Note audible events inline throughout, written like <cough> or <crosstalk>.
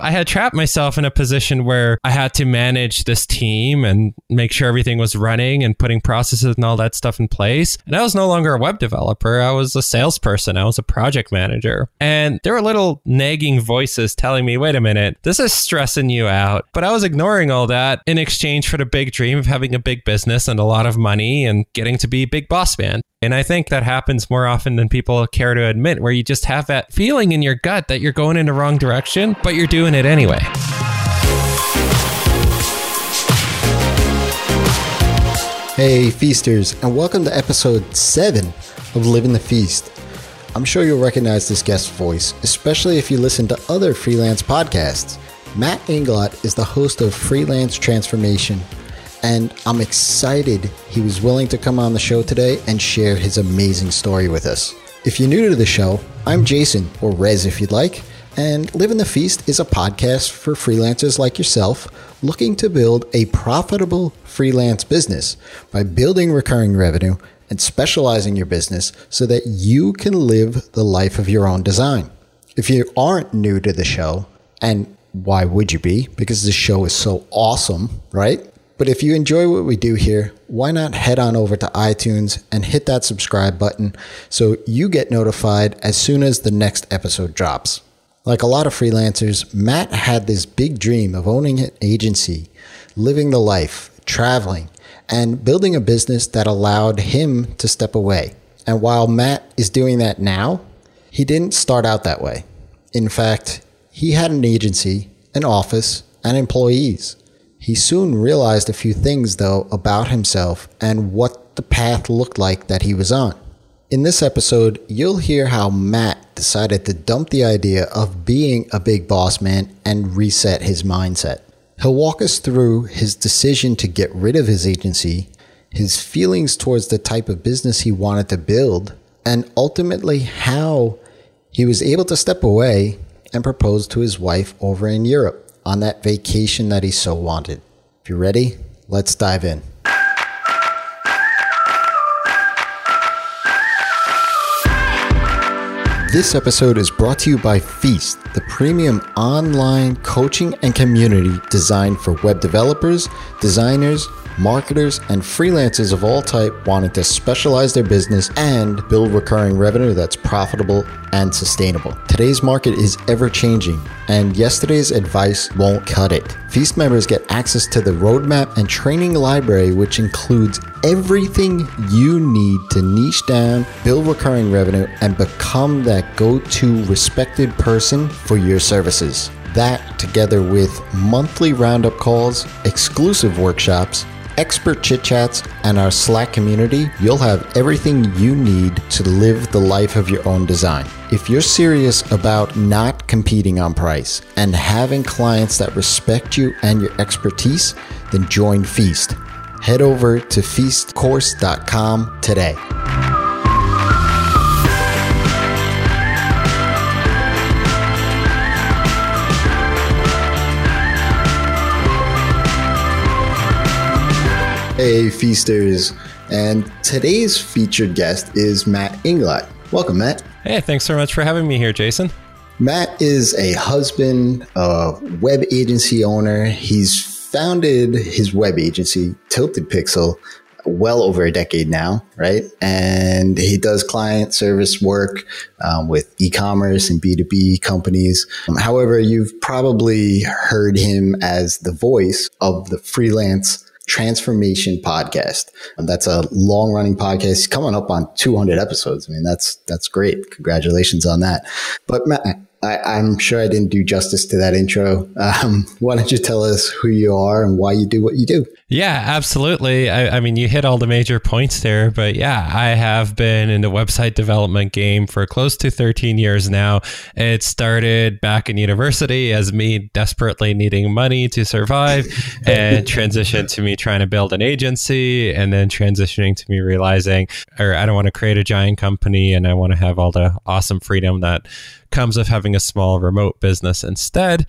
I had trapped myself in a position where I had to manage this team and make sure everything was running and putting processes and all that stuff in place. And I was no longer a web developer. I was a salesperson. I was a project manager. And there were little nagging voices telling me, wait a minute, this is stressing you out. But I was ignoring all that in exchange for the big dream of having a big business and a lot of money and getting to be big boss man. And I think that happens more often than people care to admit, where you just have that feeling in your gut that you're going in the wrong direction, but you're doing it anyway. Hey, feasters, and welcome to episode 7 of Living the Feast. I'm sure you'll recognize this guest's voice, especially if you listen to other freelance podcasts. Matt Inglot is the host of Freelance Transformation and I'm excited he was willing to come on the show today and share his amazing story with us. If you're new to the show, I'm Jason, or Rez if you'd like, and Living the Feast is a podcast for freelancers like yourself looking to build a profitable freelance business by building recurring revenue and specializing your business so that you can live the life of your own design. If you aren't new to the show, and why would you be? Because the show is so awesome, right? But if you enjoy what we do here, why not head on over to iTunes and hit that subscribe button so you get notified as soon as the next episode drops. Like a lot of freelancers, Matt had this big dream of owning an agency, living the life, traveling, and building a business that allowed him to step away. And while Matt is doing that now, he didn't start out that way. In fact, he had an agency, an office, and employees. He soon realized a few things, though, about himself and what the path looked like that he was on. In this episode, you'll hear how Matt decided to dump the idea of being a big boss man and reset his mindset. He'll walk us through his decision to get rid of his agency, his feelings towards the type of business he wanted to build, and ultimately how he was able to step away and propose to his wife over in Europe on that vacation that he so wanted. If you're ready, let's dive in. This episode is brought to you by Feast, the premium online coaching and community designed for web developers, designers, marketers, and freelancers of all type wanting to specialize their business and build recurring revenue that's profitable and sustainable. Today's market is ever changing, and yesterday's advice won't cut it. Feast members get access to the roadmap and training library, which includes everything you need to niche down, build recurring revenue, and become that go to respected person for your services. That, together with monthly roundup calls, exclusive workshops, expert chit chats, and our Slack community, you'll have everything you need to live the life of your own design. If you're serious about not competing on price and having clients that respect you and your expertise, then join Feast. Head over to feastcourse.com today. Hey, feasters. And today's featured guest is Matt Inglot. Welcome, Matt. Hey, thanks so much for having me here, Jason. Matt is a husband, a web agency owner. He's founded his web agency, Tilted Pixel, well over a decade now, right? And he does client service work um, with e commerce and B2B companies. Um, however, you've probably heard him as the voice of the freelance Transformation Podcast. And that's a long running podcast coming up on 200 episodes. I mean, that's, that's great. Congratulations on that. But Matt, I, am sure I didn't do justice to that intro. Um, <laughs> why don't you tell us who you are and why you do what you do? Yeah, absolutely. I, I, mean, you hit all the major points there, but yeah, I have been in the website development game for close to 13 years now. It started back in university as me desperately needing money to survive <laughs> and transitioned to me trying to build an agency and then transitioning to me realizing, or I don't want to create a giant company and I want to have all the awesome freedom that comes of having a small remote business instead.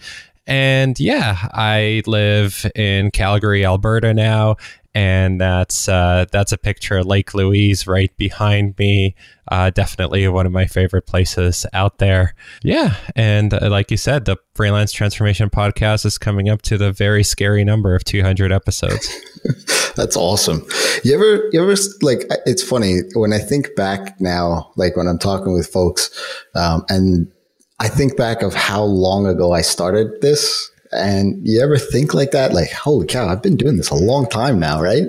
And yeah, I live in Calgary, Alberta now. And that's uh, that's a picture of Lake Louise right behind me. Uh, definitely one of my favorite places out there. Yeah, and uh, like you said, the Freelance Transformation Podcast is coming up to the very scary number of 200 episodes. <laughs> That's awesome. You ever, you ever like? It's funny when I think back now, like when I'm talking with folks, um, and I think back of how long ago I started this. And you ever think like that? Like, holy cow, I've been doing this a long time now, right?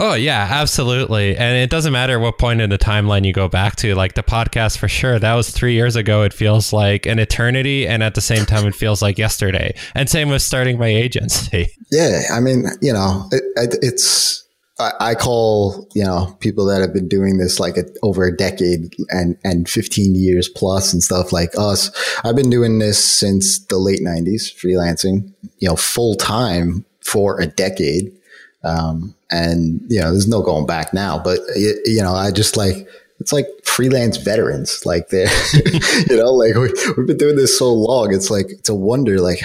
Oh yeah, absolutely. And it doesn't matter what point in the timeline you go back to. Like the podcast for sure, that was 3 years ago. It feels like an eternity and at the same time it feels like yesterday. And same with starting my agency. <laughs> Yeah, I mean, you know, it, it's I call you know people that have been doing this like a, over a decade and and 15 years plus and stuff like us. I've been doing this since the late 90s, freelancing, you know, full time for a decade. Um, and you know, there's no going back now. But you know, I just like it's like freelance veterans, like they're <laughs> you know, like we, we've been doing this so long. It's like it's a wonder, like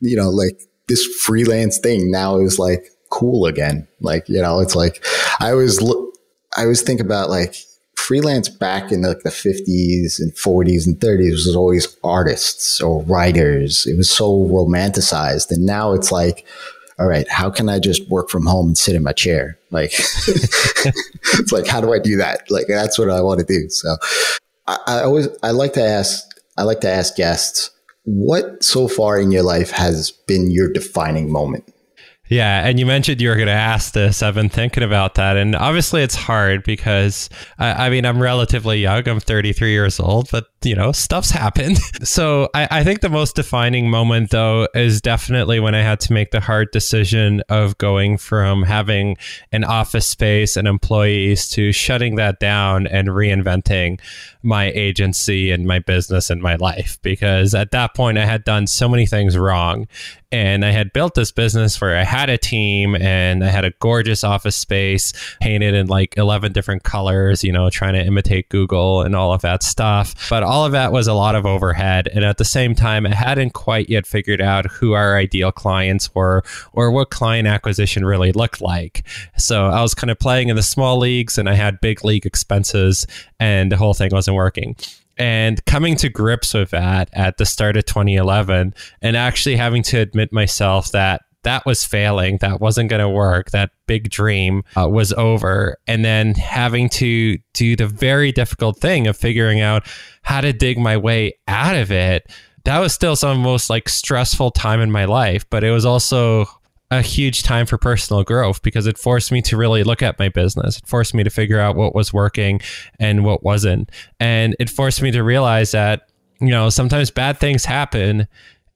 you know, like this freelance thing now is like cool again. Like, you know, it's like I always look, I always think about like freelance back in like the 50s and 40s and 30s was always artists or writers. It was so romanticized. And now it's like, all right, how can I just work from home and sit in my chair? Like, <laughs> it's like, how do I do that? Like, that's what I want to do. So I, I always, I like to ask, I like to ask guests, what so far in your life has been your defining moment? Yeah, and you mentioned you were going to ask this. I've been thinking about that, and obviously it's hard because I, I, mean I'm relatively young. I'm 33 years old, but you know stuff's happened. <laughs> so I, I think the most defining moment though is definitely when I had to make the hard decision of going from having an office space and employees to shutting that down and reinventing my agency and my business and my life because at that point I had done so many things wrong and I had built this business where I had a team and I had a gorgeous office space painted in like 11 different colors, you know, trying to imitate Google and all of that stuff. But all of that was a lot of overhead. And at the same time, I hadn't quite yet figured out who our ideal clients were or what client acquisition really looked like. So I was kind of playing in the small leagues and I had big league expenses and the whole thing wasn't working and coming to grips with that at the start of 2011 and actually having to admit myself that that was failing that wasn't going to work that big dream uh, was over and then having to do the very difficult thing of figuring out how to dig my way out of it that was still some of the most like stressful time in my life but it was also a huge time for personal growth because it forced me to really look at my business. It forced me to figure out what was working and what wasn't. And it forced me to realize that, you know, sometimes bad things happen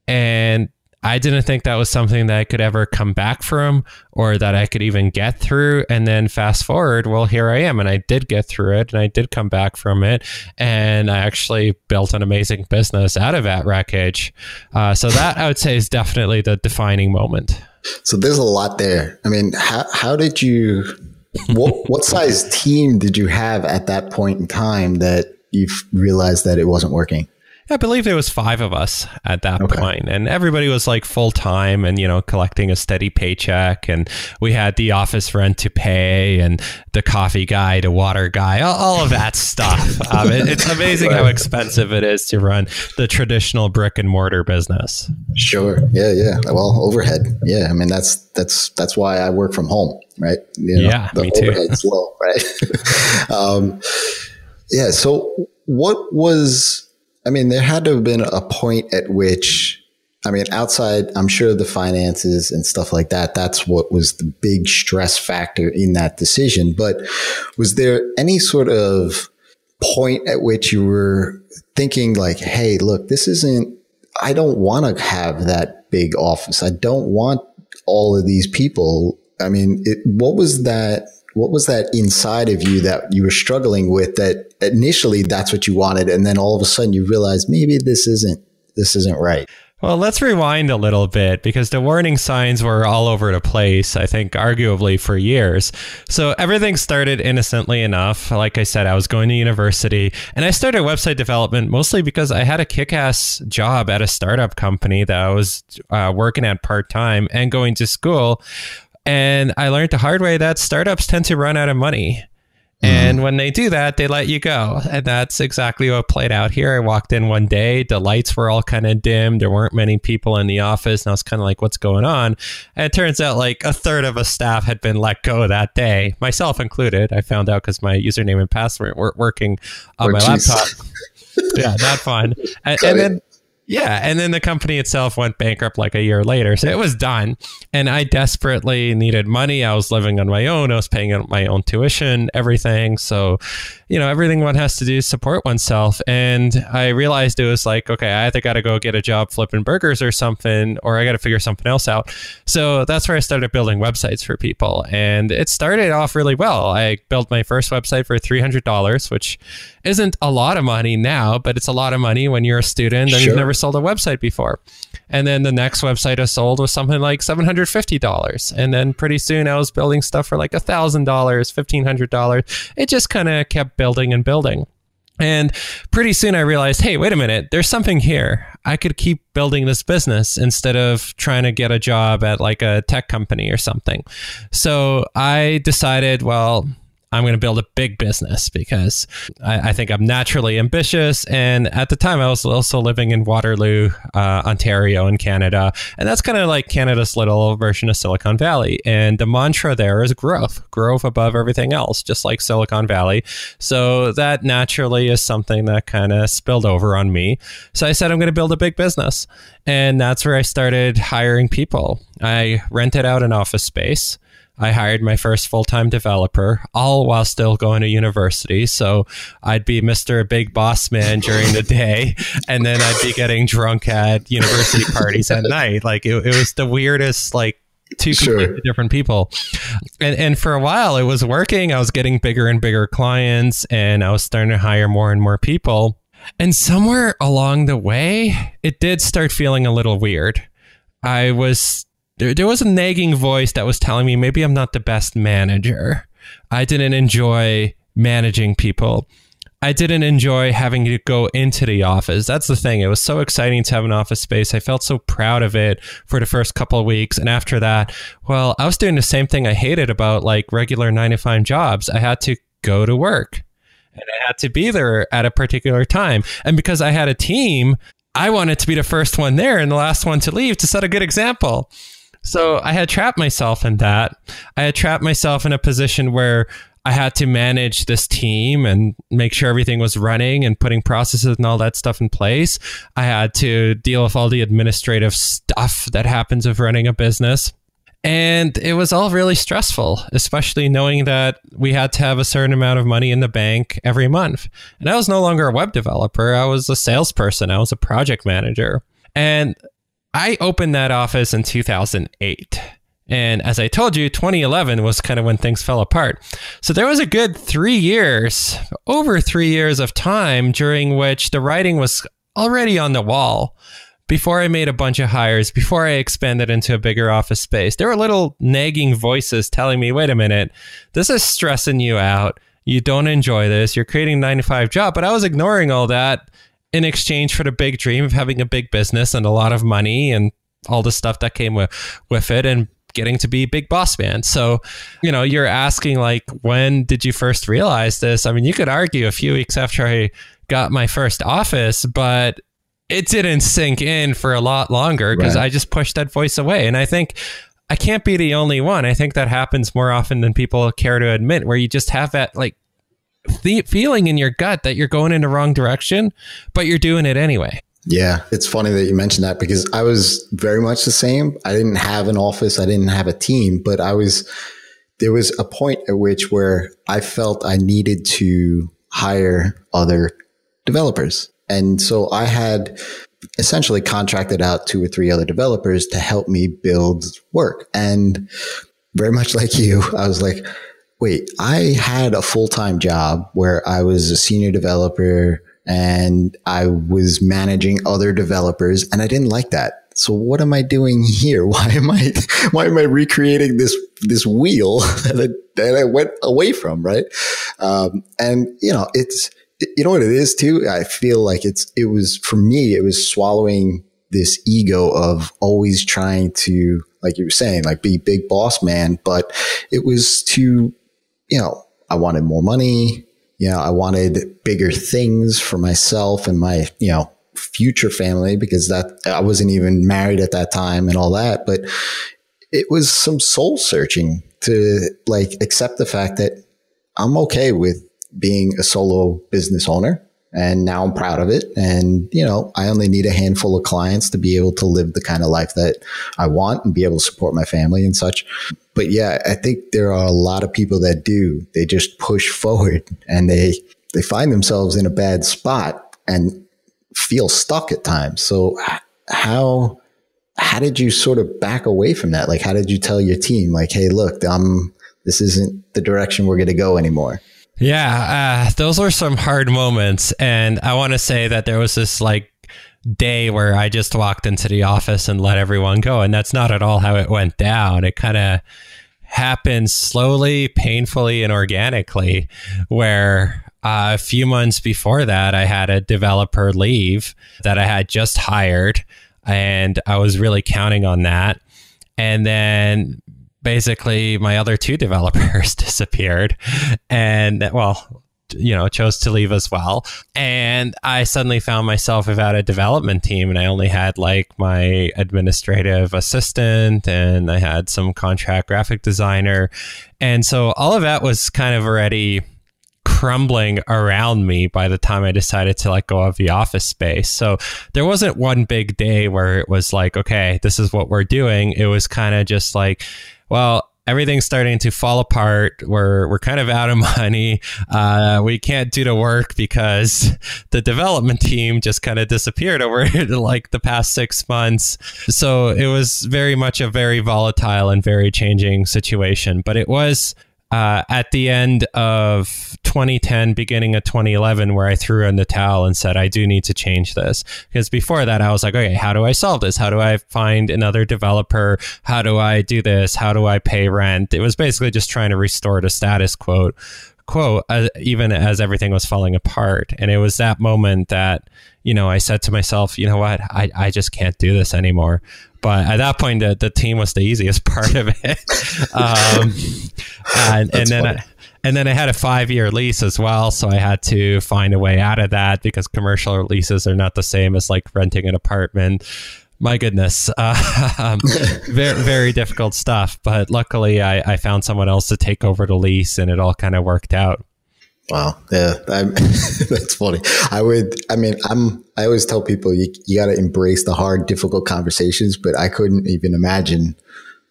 and I didn't think that was something that I could ever come back from or that I could even get through. And then fast forward, well, here I am. And I did get through it and I did come back from it. And I actually built an amazing business out of that wreckage. Uh, so that I would say is definitely the defining moment. So there's a lot there. I mean, how, how did you, what, <laughs> what size team did you have at that point in time that you realized that it wasn't working? I believe there was five of us at that okay. point, and everybody was like full time and you know collecting a steady paycheck, and we had the office rent to pay, and the coffee guy, the water guy, all, all of that stuff. <laughs> Um, it, it's amazing how expensive it is to run the traditional brick and mortar business. Sure. Yeah. Yeah. Well, overhead. Yeah. I mean, that's that's that's why I work from home, right? You know, yeah. The me overhead's too. low, right? <laughs> um, yeah. So, what was I mean, there had to have been a point at which, I mean, outside, I'm sure the finances and stuff like that, that's what was the big stress factor in that decision. But was there any sort of point at which you were thinking, like, hey, look, this isn't, I don't want to have that big office. I don't want all of these people. I mean, it, what was that? What was that inside of you that you were struggling with that initially that's what you wanted and then all of a sudden you realized maybe this isn't this isn't right well, let's rewind a little bit because the warning signs were all over the place, I think, arguably for years. So everything started innocently enough. Like I said, I was going to university and I started website development mostly because I had a kick ass job at a startup company that I was uh, working at part time and going to school And I learned the hard way that startups tend to run out of money. And mm-hmm. when they do that, they let you go. And that's exactly what played out here. I walked in one day, the lights were all kind of dim. There weren't many people in the office. And I was kind of like, what's going on? And it turns out like a third of a staff had been let go that day, myself included. I found out because my username and password weren't working on Oh, my geez. laptop. <laughs> yeah, not fun. And, and then yeah, and then the company itself went bankrupt like a year later. So it was done. And I desperately needed money. I was living on my own. I was paying out my own tuition, everything. So, you know, everything one has to do is support oneself. And I realized it was like, okay, I either got to go get a job flipping burgers or something, or I got to figure something else out. So that's where I started building websites for people. And it started off really well. I built my first website for $300, which isn't a lot of money now, but it's a lot of money when you're a student and Sure. you've never sold a website before. And then the next website I sold was something like $750. And then pretty soon I was building stuff for like $1,000, $1,500. It just kind of kept building and building. And pretty soon I realized, hey, wait a minute, there's something here. I could keep building this business instead of trying to get a job at like a tech company or something. So I decided, well, I'm going to build a big business because I, I think I'm naturally ambitious. And at the time, I was also living in Waterloo, uh, Ontario, in Canada. And that's kind of like Canada's little version of Silicon Valley. And the mantra there is growth, growth above everything else, just like Silicon Valley. So that naturally is something that kind of spilled over on me. So I said, I'm going to build a big business. And that's where I started hiring people. I rented out an office space. I hired my first full time developer, all while still going to university. So I'd be Mr. Big Boss Man during the day, and then I'd be getting drunk at university <laughs> parties at night. Like it, it was the weirdest, like, two Sure. completely different people. And and for a while it was working. I was getting bigger and bigger clients and I was starting to hire more and more people. And somewhere along the way, it did start feeling a little weird. I was there, there was a nagging voice that was telling me maybe I'm not the best manager. I didn't enjoy managing people. I didn't enjoy having to go into the office. That's the thing. It was so exciting to have an office space. I felt so proud of it for the first couple of weeks. And after that, well, I was doing the same thing I hated about like regular nine to five jobs. I had to go to work and I had to be there at a particular time. And because I had a team, I wanted to be the first one there and the last one to leave to set a good example. So I had trapped myself in that. I had trapped myself in a position where I had to manage this team and make sure everything was running and putting processes and all that stuff in place. I had to deal with all the administrative stuff that happens of running a business. And it was all really stressful, especially knowing that we had to have a certain amount of money in the bank every month. And I was no longer a web developer, I was a salesperson, I was a project manager. And I opened that office in 2008. And as I told you, 2011 was kind of when things fell apart. So there was a good three years, over three years of time during which the writing was already on the wall. Before I made a bunch of hires, before I expanded into a bigger office space, there were little nagging voices telling me, wait a minute, this is stressing you out. You don't enjoy this. You're creating a nine to five job. But I was ignoring all that in exchange for the big dream of having a big business and a lot of money and all the stuff that came with, with it and getting to be big boss man. So, you know, you're asking like when did you first realize this? I mean, you could argue a few weeks after I got my first office, but it didn't sink in for a lot longer because Right. I just pushed that voice away. And I think I can't be the only one. I think that happens more often than people care to admit, where you just have that like the feeling in your gut that you're going in the wrong direction, but you're doing it anyway. Yeah, it's funny that you mentioned that because I was very much the same. I didn't have an office, I didn't have a team, but I was there was a point at which where I felt I needed to hire other developers. And so I had essentially contracted out two or three other developers to help me build work. And very much like you, <laughs> I was like, wait, I had a full time job where I was a senior developer and I was managing other developers and I didn't like that. So what am I doing here? <laughs> Why am I, why am I recreating this, this wheel <laughs> that, that I went away from? Right. Um, and you know, it's, you know what it is too? I feel like it's, it was for me, it was swallowing this ego of always trying to, like you were saying, like be big boss man, but it was to, you know, I wanted more money. You know, I wanted bigger things for myself and my, you know, future family because that I wasn't even married at that time and all that. But it was some soul searching to like accept the fact that I'm okay with being a solo business owner and now I'm proud of it. And, you know, I only need a handful of clients to be able to live the kind of life that I want and be able to support my family and such. But yeah, I think there are a lot of people that do. They just push forward and they, they find themselves in a bad spot and feel stuck at times. So how, how did you sort of back away from that? Like, how did you tell your team, like, hey, look, I'm, this isn't the direction we're going to go anymore? Yeah, uh, those were some hard moments. And I want to say that there was this like day where I just walked into the office and let everyone go. And that's not at all how it went down. It kind of happened slowly, painfully, and organically, where uh, a few months before that, I had a developer leave that I had just hired. And I was really counting on that. And then basically my other two developers <laughs> disappeared and well you know chose to leave as well and i suddenly found myself without a development team and i only had like my administrative assistant and i had some contract graphic designer and so all of that was kind of already crumbling around me by the time I decided to let go of the office space. So there wasn't one big day where it was like, okay, this is what we're doing. It was kind of just like, well, everything's starting to fall apart. We're we're kind of out of <laughs> money. Uh, we can't do the work because the development team just kind of disappeared <laughs> over like the past six months. So it was very much a very volatile and very changing situation. But it was uh, at the end of 2010, beginning of 2011, where I threw in the towel and said, I do need to change this. Because before that, I was like, okay, how do I solve this? How do I find another developer? How do I do this? How do I pay rent? It was basically just trying to restore the status quo, quo uh, even as everything was falling apart. And it was that moment that, you know, I said to myself, you know what? I, I just can't do this anymore. But at that point, the, the team was the easiest <laughs> part of it. um, and, and then I, and then I had a five year lease as well, so I had to find a way out of that because commercial leases are not the same as like renting an apartment. My goodness, <laughs> uh, very very difficult stuff. But luckily, I, I found someone else to take over the lease, and it all kind of worked out. Wow. Yeah. <laughs> that's funny. I would, I mean, I'm, I always tell people you, you got to embrace the hard, difficult conversations, but I couldn't even imagine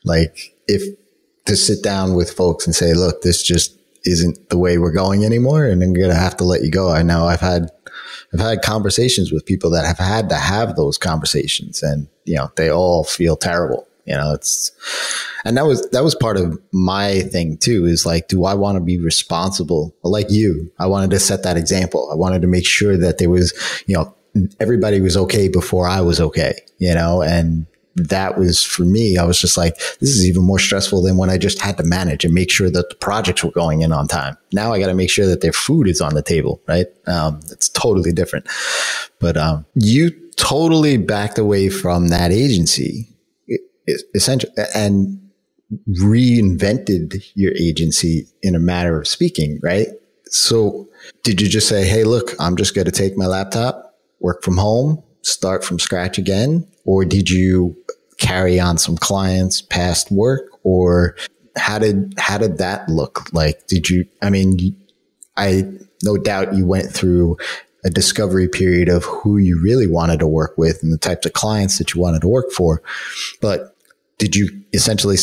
like if to sit down with folks and say, look, this just isn't the way we're going anymore. And I'm to have to let you go. I know I've had, I've had conversations with people that have had to have those conversations and, you know, they all feel terrible. You know, it's, and that was, that was part of my thing too, is like, do I want to be responsible? Like you, I wanted to set that example. I wanted to make sure that there was, you know, everybody was okay before I was okay, you know, and that was for me, I was just like, this is even more stressful than when I just had to manage and make sure that the projects were going in on time. Now I got to make sure that their food is on the table, right? Um, it's totally different. But um, you totally backed away from that agency, essentially, and reinvented your agency in a matter of speaking, right? So did you just say, hey, look, I'm just going to take my laptop, work from home, start from scratch again? Or did you carry on some clients past work? Or how did how did that look? Like did you i mean i no doubt you went through a discovery period of who you really wanted to work with and the types of clients that you wanted to work for. But did you essentially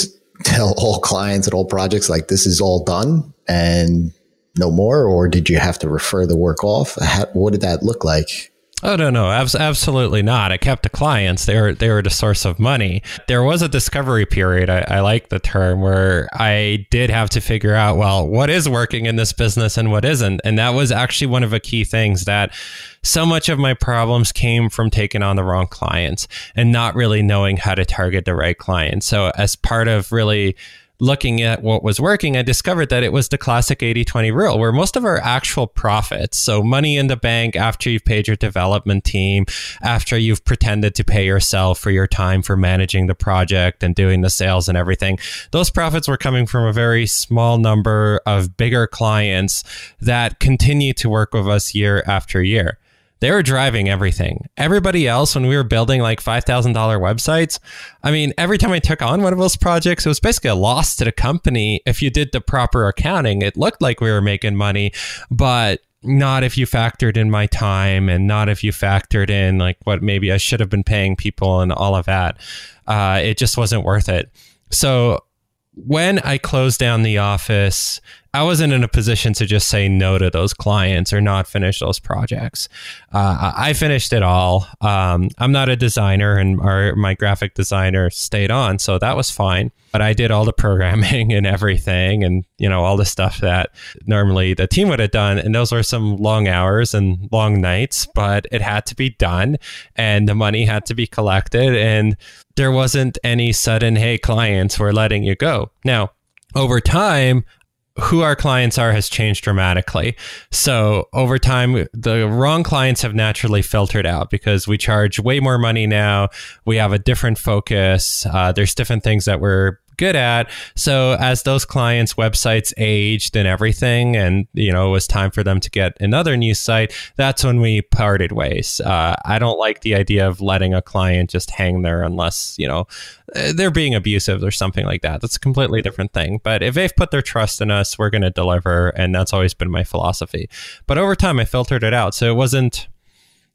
tell all clients and all projects like this is all done and no more or did you have to refer the work off? How, what did that look like Oh no, no, absolutely not. I kept the clients; they were they were the source of money. There was a discovery period. I, I like the term where I did have to figure out well what is working in this business and what isn't, and that was actually one of the key things that so much of my problems came from taking on the wrong clients and not really knowing how to target the right clients. So as part of really looking at what was working, I discovered that it was the classic 80 20 rule where most of our actual profits, so money in the bank after you've paid your development team, after you've pretended to pay yourself for your time for managing the project and doing the sales and everything, those profits were coming from a very small number of bigger clients that continue to work with us year after year they were driving everything. Everybody else, when we were building like $5,000 websites, I mean, every time I took on one of those projects, it was basically a loss to the company. If you did the proper accounting, it looked like we were making money, but not if you factored in my time and not if you factored in like what maybe I should have been paying people and all of that. Uh, it just wasn't worth it. So when I closed down the office, I wasn't in a position to just say no to those clients or not finish those projects. Uh, I finished it all. Um, I'm not a designer, and our, my graphic designer stayed on, so that was fine. But I did all the programming <laughs> and everything, and you know all the stuff that normally the team would have done. And those were some long hours and long nights, but it had to be done, and the money had to be collected, and there wasn't any sudden, hey, clients, we're letting you go. Now, over time, who our clients are has changed dramatically. So over time, the wrong clients have naturally filtered out because we charge way more money now. We have a different focus. Uh, there's different things that we're good at. So as those clients' websites aged and everything, and you know it was time for them to get another new site, that's when we parted ways. Uh, I don't like the idea of letting a client just hang there unless you know they're being abusive or something like that. That's a completely different thing. But if they've put their trust in us, we're going to deliver, and that's always been my philosophy. But over time, I filtered it out, so it wasn't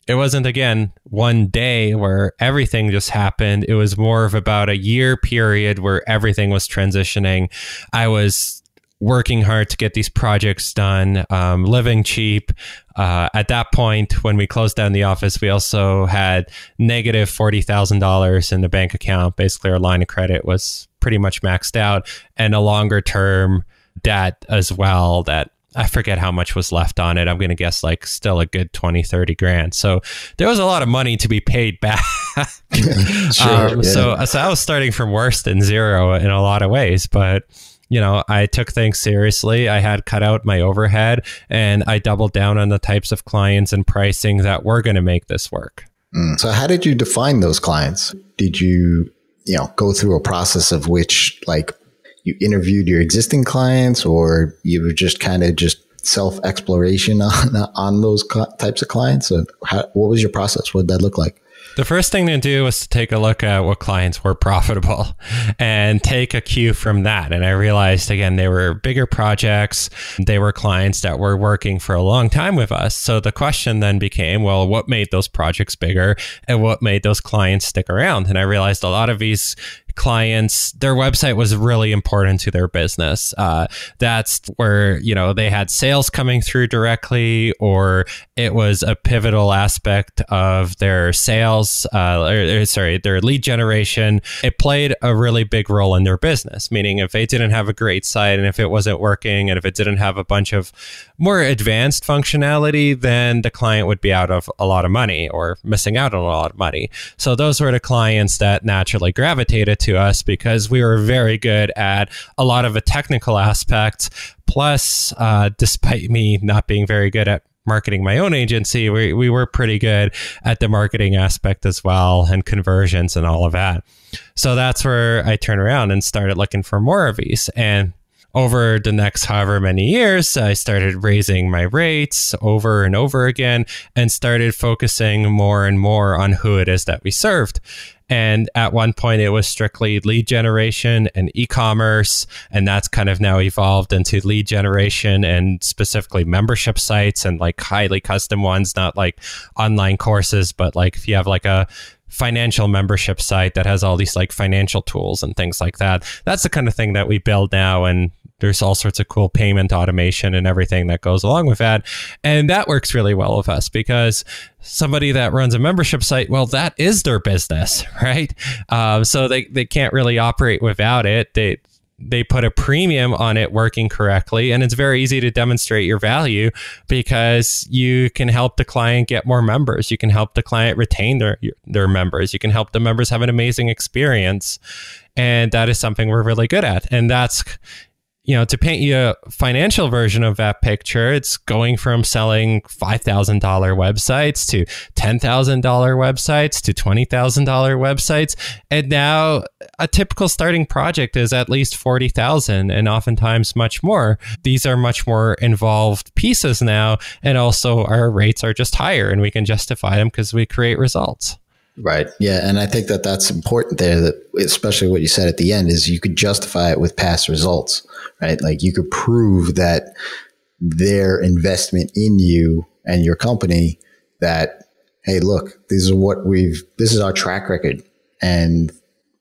it wasn't again one day where everything just happened. It was more of about a year period where everything was transitioning. I was working hard to get these projects done, um, living cheap. Uh, at that point, when we closed down the office, we also had negative $40,000 in the bank account. Basically, our line of credit was pretty much maxed out and a longer term debt as well that I forget how much was left on it. I'm going to guess like still a good 20, 30 grand. So there was a lot of money to be paid back. <laughs> sure, um, yeah. so, so I was starting from worse than zero in a lot of ways, but you know, I took things seriously. I had cut out my overhead and I doubled down on the types of clients and pricing that were going to make this work. Mm. So how did you define those clients? Did you, you know, go through a process of which like you interviewed your existing clients or you were just kind of just self exploration on, <laughs> on those types of clients? So how, what was your process? What did that look like? The first thing to do was to take a look at what clients were profitable <laughs> and take a cue from that. And I realized again, they were bigger projects. They were clients that were working for a long time with us. So the question then became, well, what made those projects bigger and what made those clients stick around? And I realized a lot of these clients, their website was really important to their business. Uh, that's where, you know, they had sales coming through directly, or it was a pivotal aspect of their sales, uh, or, or, sorry, their lead generation. It played a really big role in their business, meaning if they didn't have a great site and if it wasn't working and if it didn't have a bunch of more advanced functionality, then the client would be out of a lot of money or missing out on a lot of money. So those were the clients that naturally gravitated to us because we were very good at a lot of the technical aspects. Plus, uh, despite me not being very good at marketing my own agency, we, we were pretty good at the marketing aspect as well and conversions and all of that. So that's where I turned around and started looking for more of these. And over the next however many years, I started raising my rates over and over again and started focusing more and more on who it is that we served. And at one point, it was strictly lead generation and e commerce. And that's kind of now evolved into lead generation and specifically membership sites and like highly custom ones, not like online courses, but like if you have like a financial membership site that has all these like financial tools and things like that. That's the kind of thing that we build now. And there's all sorts of cool payment automation and everything that goes along with that. And that works really well with us because somebody that runs a membership site, well, that is their business, <laughs> right? Um, so they, they can't really operate without it. They, they put a premium on it working correctly. And it's very easy to demonstrate your value because you can help the client get more members. You can help the client retain their, their members. You can help the members have an amazing experience. And that is something we're really good at. And that's, you know, to paint you a financial version of that picture, it's going from selling $5,000 websites to $10,000 websites to $20,000 websites. And now a typical starting project is at least 40,000 and oftentimes much more. These are much more involved pieces now. And also our rates are just higher and we can justify them because we create results. Right. Yeah. And I think that that's important there, that especially what you said at the end is you could justify it with past results, right? Like you could prove that their investment in you and your company that, hey, look, this is what we've, this is our track record. And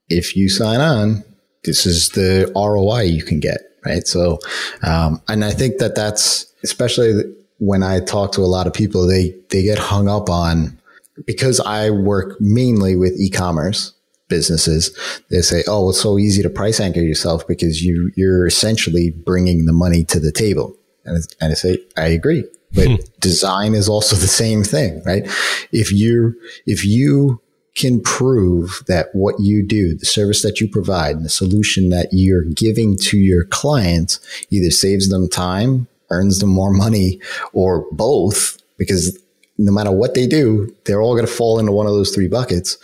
if you sign on, this is the ROI you can get. Right. So, um, and I think that that's, especially when I talk to a lot of people, they, they get hung up on, because I work mainly with e-commerce businesses, they say, "Oh, it's so easy to price anchor yourself because you you're essentially bringing the money to the table." And, and I say, "I agree." But hmm. design is also the same thing, right? If you if you can prove that what you do, the service that you provide, and the solution that you're giving to your clients either saves them time, earns them more money, or both, because no matter what they do, they're all going to fall into one of those three buckets.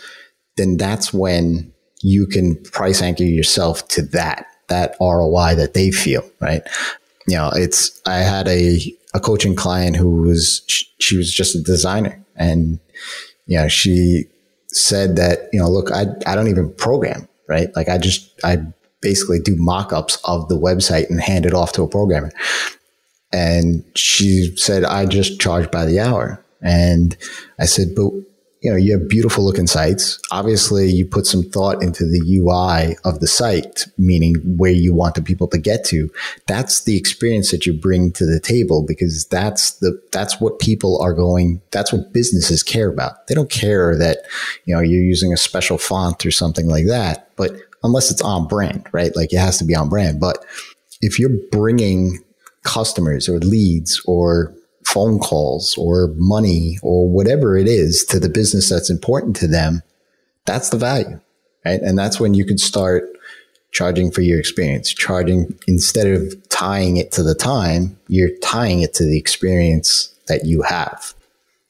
Then that's when you can price anchor yourself to that, that ROI that they feel, right? You know, it's, I had a, a coaching client who was, she was just a designer and, you know, she said that, you know, look, I, I don't even program, right? Like I just, I basically do mock-ups of the website and hand it off to a programmer. And she said, I just charge by the hour. And I said, but you know, you have beautiful looking sites. Obviously, you put some thought into the UI of the site, meaning where you want the people to get to. That's the experience that you bring to the table because that's the, that's what people are going, that's what businesses care about. They don't care that, you know, you're using a special font or something like that, but unless it's on brand, right? Like it has to be on brand. But if you're bringing customers or leads or phone calls or money or whatever it is to the business that's important to them, that's the value, right? And that's when you could start charging for your experience, charging instead of tying it to the time, you're tying it to the experience that you have.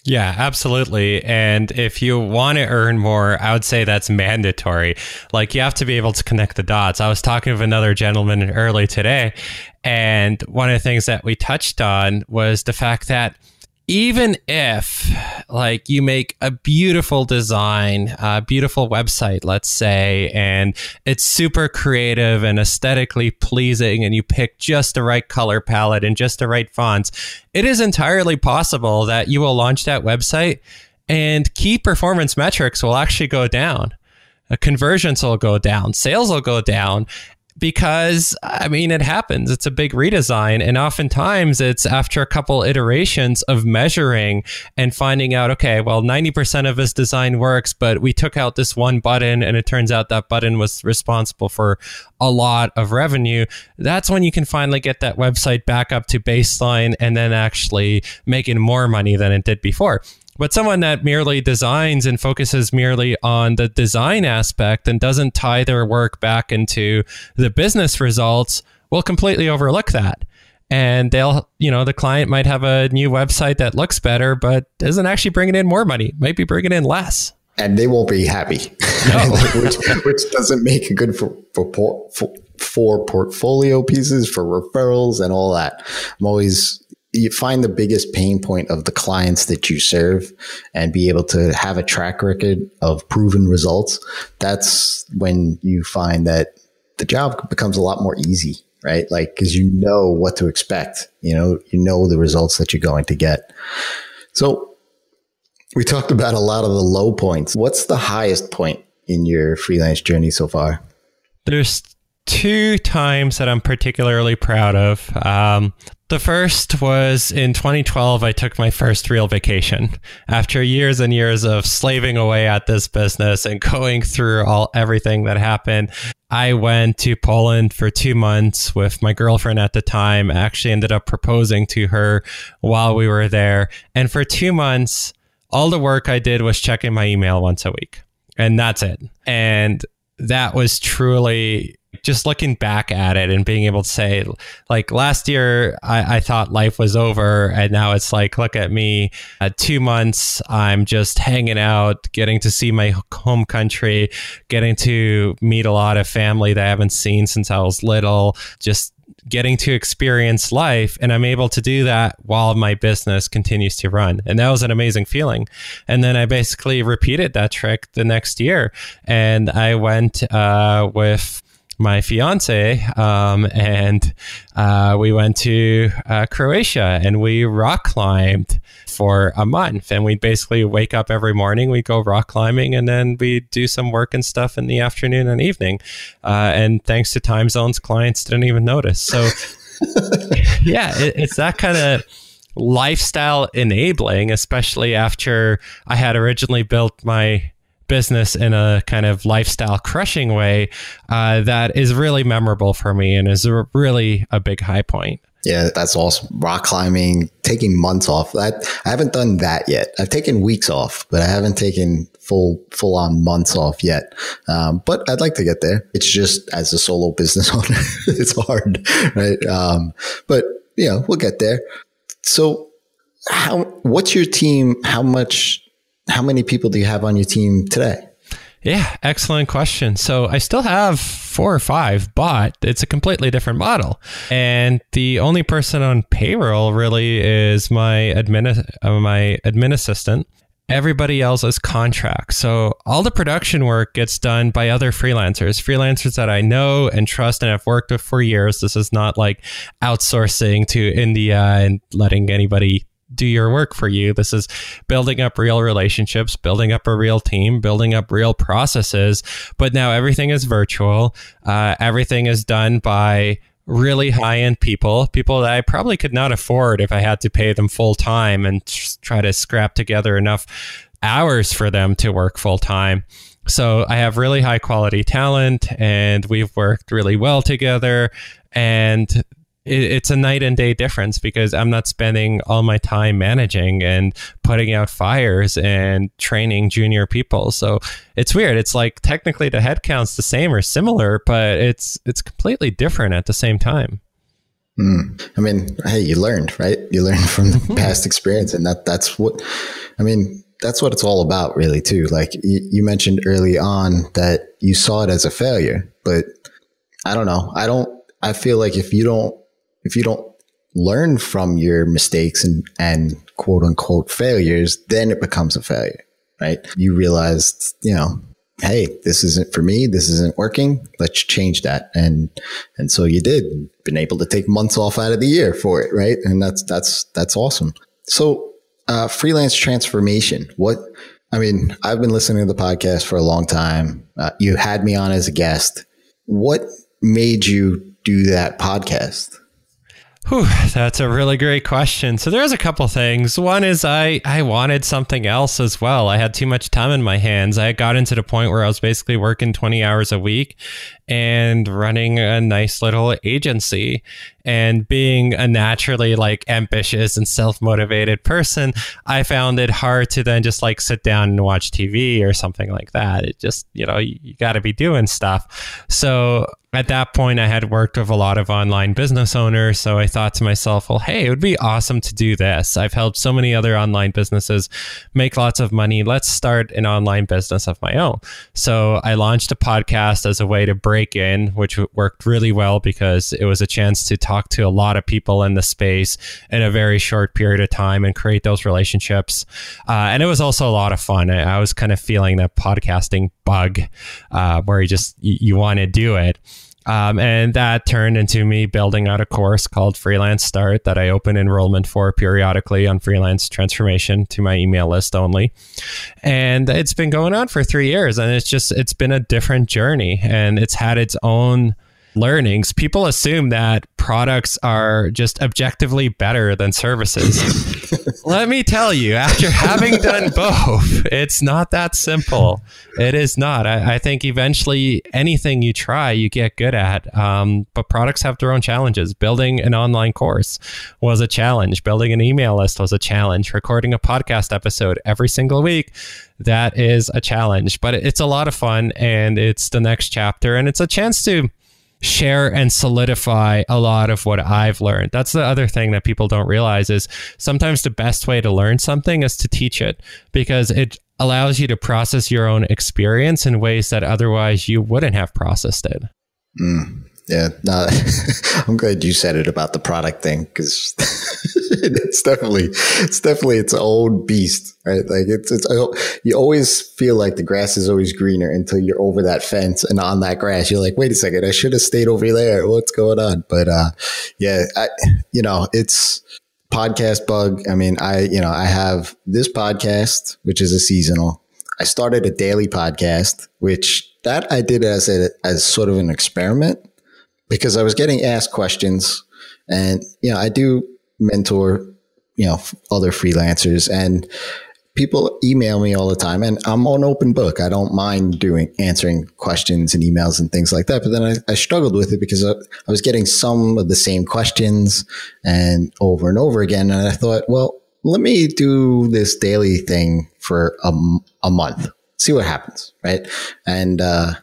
Yeah, absolutely. And if you want to earn more, I would say that's mandatory. Like you have to be able to connect the dots. I was talking with another gentleman early today, and one of the things that we touched on was the fact that even if like you make a beautiful design, a beautiful website, let's say, and it's super creative and aesthetically pleasing and you pick just the right color palette and just the right fonts, it is entirely possible that you will launch that website and key performance metrics will actually go down. Uh, conversions will go down, sales will go down, because I mean, it happens. It's a big redesign. And oftentimes it's after a couple iterations of measuring and finding out, okay, well, 90% of this design works, but we took out this one button and it turns out that button was responsible for a lot of revenue. That's when you can finally get that website back up to baseline and then actually making more money than it did before. But someone that merely designs and focuses merely on the design aspect and doesn't tie their work back into the business results will completely overlook that. And they'll, you know, the client might have a new website that looks better, but isn't actually bringing in more money, might be bringing in less. And they won't be happy, no. <laughs> which, which doesn't make it good for, for, for, for portfolio pieces, for referrals, and all that. I'm always you find the biggest pain point of the clients that you serve and be able to have a track record of proven results, that's when you find that the job becomes a lot more easy, right? Like, cause you know what to expect, you know, you know the results that you're going to get. So we talked about a lot of the low points. What's the highest point in your freelance journey so far? There's two times that I'm particularly proud of. Um, the first was in 2012. I took my first real vacation after years and years of slaving away at this business and going through all everything that happened. I went to Poland for two months with my girlfriend at the time. I actually ended up proposing to her while we were there. And for two months, all the work I did was checking my email once a week. And that's it. And that was truly just looking back at it and being able to say, like last year, I, I thought life was over, and now it's like, look at me. At two months, I'm just hanging out, getting to see my home country, getting to meet a lot of family that I haven't seen since I was little, just getting to experience life and I'm able to do that while my business continues to run. And that was an amazing feeling. And then I basically repeated that trick the next year and I went uh, with my fiance, um, and uh, we went to uh, Croatia and we rock climbed for a month. And we'd basically wake up every morning, we'd go rock climbing, and then we'd do some work and stuff in the afternoon and evening. Uh, and thanks to time zones, clients didn't even notice. So, <laughs> yeah, it, it's that kind of lifestyle enabling, especially after I had originally built my business in a kind of lifestyle crushing way uh, that is really memorable for me and is a, really a big high point. Yeah, that's awesome. Rock climbing, taking months off. That I haven't done that yet. I've taken weeks off, but I haven't taken full full on months off yet. Um, but I'd like to get there. It's just as a solo business <laughs> owner, it's hard, right? Um, but know, we'll get there. So, how? What's your team? How much how many people do you have on your team today? Yeah, excellent question. So I still have four or five, but it's a completely different model. And the only person on payroll really is my admin, uh, my admin assistant. Everybody else is contract. So all the production work gets done by other freelancers, freelancers that I know and trust and have worked with for years. This is not like outsourcing to India and letting anybody do your work for you. This is building up real relationships, building up a real team, building up real processes. But now everything is virtual. Uh, everything is done by really high end people, people that I probably could not afford if I had to pay them full time and try to scrap together enough hours for them to work full time. So I have really high quality talent and we've worked really well together. And it, it's a night and day difference because I'm not spending all my time managing and putting out fires and training junior people. So it's weird. It's like technically the headcount's the same or similar, but it's it's completely different at the same time. Mm. I mean, hey, you learned, right? You learned from the <laughs> past experience, and that that's what I mean. That's what it's all about, really, too. Like you, you mentioned early on that you saw it as a failure, but I don't know. I don't. I feel like if you don't if you don't learn from your mistakes and, and quote unquote failures, then it becomes a failure, right? You realized, you know, hey, this isn't for me. This isn't working. Let's change that. And, and so you did been able to take months off out of the year for it. Right. And that's, that's, that's awesome. So, uh, freelance transformation. What, I mean, I've been listening to the podcast for a long time. Uh, you had me on as a guest. What made you do that podcast? Whew, that's a really great question. So there's a couple things. One is I I wanted something else as well. I had too much time in my hands. I got into the point where I was basically working 20 hours a week and running a nice little agency and being a naturally like ambitious and self-motivated person, I found it hard to then just like sit down and watch TV or something like that. It just, you know, you, you got to be doing stuff. So at that point, I had worked with a lot of online business owners. So I thought to myself, well, hey, it would be awesome to do this. I've helped so many other online businesses make lots of money. Let's start an online business of my own. So I launched a podcast as a way to break in, which worked really well because it was a chance to talk to a lot of people in the space in a very short period of time and create those relationships. Uh, and it was also a lot of fun. I, I was kind of feeling that podcasting bug uh, where you just, you, you want to do it. Um, and that turned into me building out a course called Freelance Start that I open enrollment for periodically on freelance transformation to my email list only. And it's been going on for three years and it's just, it's been a different journey and it's had its own learnings, people assume that products are just objectively better than services. <laughs> Let me tell you, after having done both, it's not that simple. It is not. I, I think eventually anything you try, you get good at. Um, but products have their own challenges. Building an online course was a challenge. Building an email list was a challenge. Recording a podcast episode every single week that is a challenge, but it's a lot of fun and it's the next chapter and it's a chance to share and solidify a lot of what I've learned. That's the other thing that people don't realize is sometimes the best way to learn something is to teach it because it allows you to process your own experience in ways that otherwise you wouldn't have processed it. Mm. Yeah, no, <laughs> I'm glad you said it about the product thing because <laughs> <laughs> it's definitely it's definitely its own beast, right? Like it's it's you always feel like the grass is always greener until you're over that fence and on that grass. You're like, wait a second, I should have stayed over there. What's going on? But uh, yeah, I you know it's podcast bug. I mean, I you know I have this podcast which is a seasonal. I started a daily podcast, which that I did as a as sort of an experiment because I was getting asked questions and, you know, I do mentor, you know, other freelancers and people email me all the time and I'm an open book. I don't mind doing answering questions and emails and things like that. But then I, I struggled with it because I, I was getting some of the same questions and over and over again. And I thought, well, let me do this daily thing for a, a month, see what happens. Right. And, uh,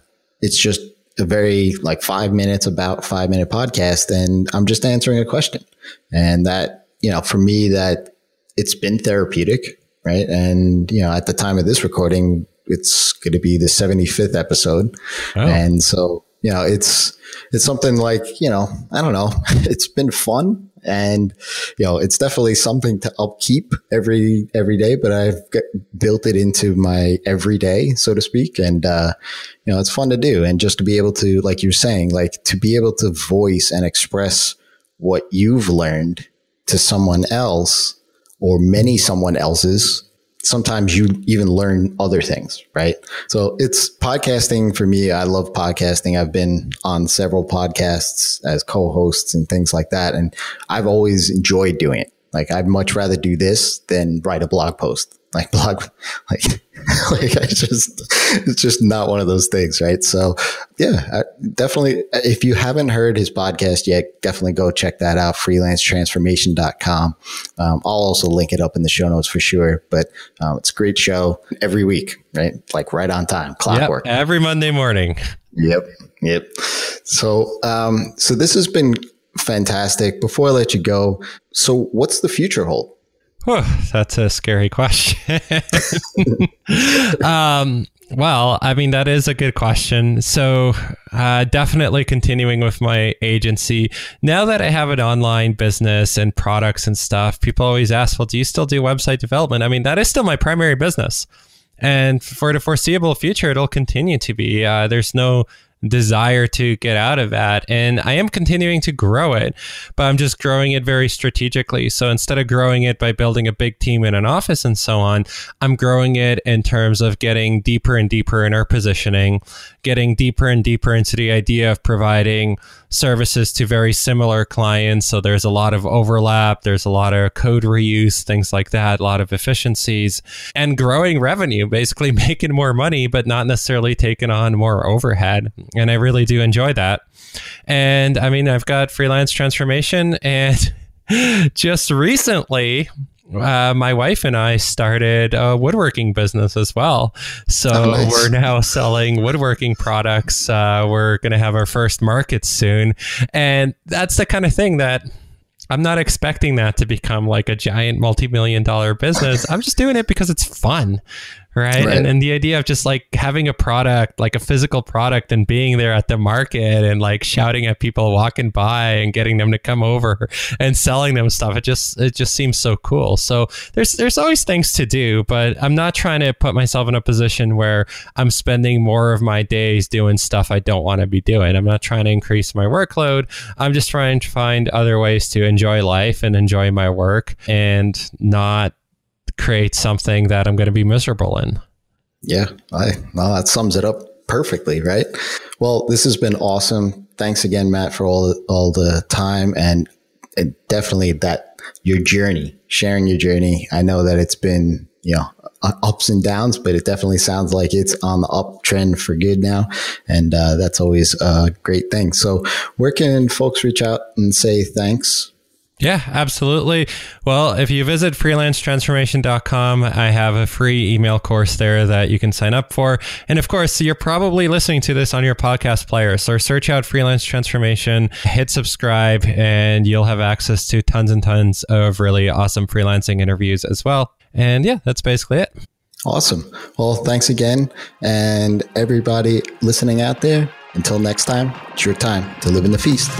it's just a very like five minutes, about five minute podcast, and I'm just answering a question. And that, you know, for me, that it's been therapeutic, right? And, you know, at the time of this recording, it's going to be the 75th episode. Oh. And so, you know, it's, it's something like, you know, I don't know, <laughs> it's been fun and you know it's definitely something to upkeep every every day but i've built it into my everyday so to speak. And uh, you know it's fun to do. And just to be able to like you're saying like to be able to voice and express what you've learned to someone else or many someone else's sometimes you even learn other things, right? So it's podcasting for me. I love podcasting. I've been on several podcasts as co-hosts and things like that. And I've always enjoyed doing it. Like I'd much rather do this than write a blog post like <laughs> blog like like I just it's just not one of those things, right? So yeah, definitely if you haven't heard his podcast yet, definitely go check that out, freelancetransformation.com. Um, I'll also link it up in the show notes for sure. But um, it's a great show every week, right? Like right on time, clockwork. Yep, every Monday morning. Yep. Yep. So um, so this has been fantastic. Before I let you go, so what's the future hold? That's a scary question. <laughs> um, well, I mean, that is a good question. So, uh, definitely continuing with my agency. Now that I have an online business and products and stuff, people always ask, well, do you still do website development? I mean, that is still my primary business. And for the foreseeable future, it'll continue to be. Uh, there's no desire to get out of that. And I am continuing to grow it, but I'm just growing it very strategically. So instead of growing it by building a big team in an office and so on, I'm growing it in terms of getting deeper and deeper in our positioning, getting deeper and deeper into the idea of providing services to very similar clients. So there's a lot of overlap, there's a lot of code reuse, things like that, a lot of efficiencies, and growing revenue, basically <laughs> making more money, but not necessarily taking on more overhead. And I really do enjoy that. And I mean, I've got freelance transformation and <laughs> just recently uh, my wife and I started a woodworking business as well. So oh, nice. we're now selling woodworking products. Uh, we're going to have our first market soon. And that's the kind of thing that I'm not expecting that to become like a giant multi million dollar business. I'm just doing it because it's fun right? right? And and the idea of just like having a product, like a physical product, and being there at the market and like shouting at people walking by and getting them to come over and selling them stuff. It just it just seems so cool. So there's there's always things to do, but I'm not trying to put myself in a position where I'm spending more of my days doing stuff I don't want to be doing. I'm not trying to increase my workload. I'm just trying to find other ways to enjoy life and enjoy my work and not create something that I'm going to be miserable in. Yeah, I well that sums it up perfectly, right? Well, this has been awesome. thanks again, Matt, for all all the time and, and definitely that your journey, sharing your journey. I know that it's been you know ups and downs, but it definitely sounds like it's on the uptrend for good now, and uh, that's always a great thing. So, where can folks reach out and say thanks? Yeah, absolutely. Well, if you visit freelancetransformation.com, I have a free email course there that you can sign up for. And of course, you're probably listening to this on your podcast player. So search out Freelance Transformation, hit subscribe, and you'll have access to tons and tons of really awesome freelancing interviews as well. And yeah, that's basically it. Awesome. Well, thanks again. And everybody listening out there, until next time, it's your time to live in the feast.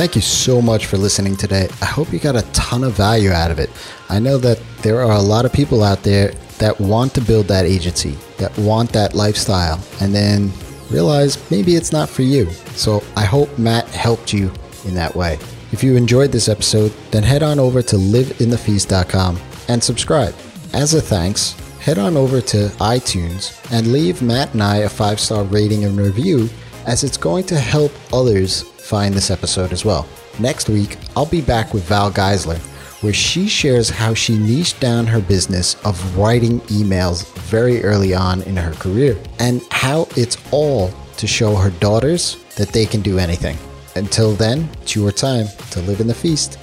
Thank you so much for listening today. I hope you got a ton of value out of it. I know that there are a lot of people out there that want to build that agency, that want that lifestyle, and then realize maybe it's not for you. So I hope Matt helped you in that way. If you enjoyed this episode, then head on over to liveinthefeast.com and subscribe. As a thanks, head on over to iTunes and leave Matt and I a five star rating and review, as it's going to help others find this episode as well. Next week, I'll be back with Val Geisler, where she shares how she niched down her business of writing emails very early on in her career and how it's all to show her daughters that they can do anything. Until then, it's your time to live in the feast.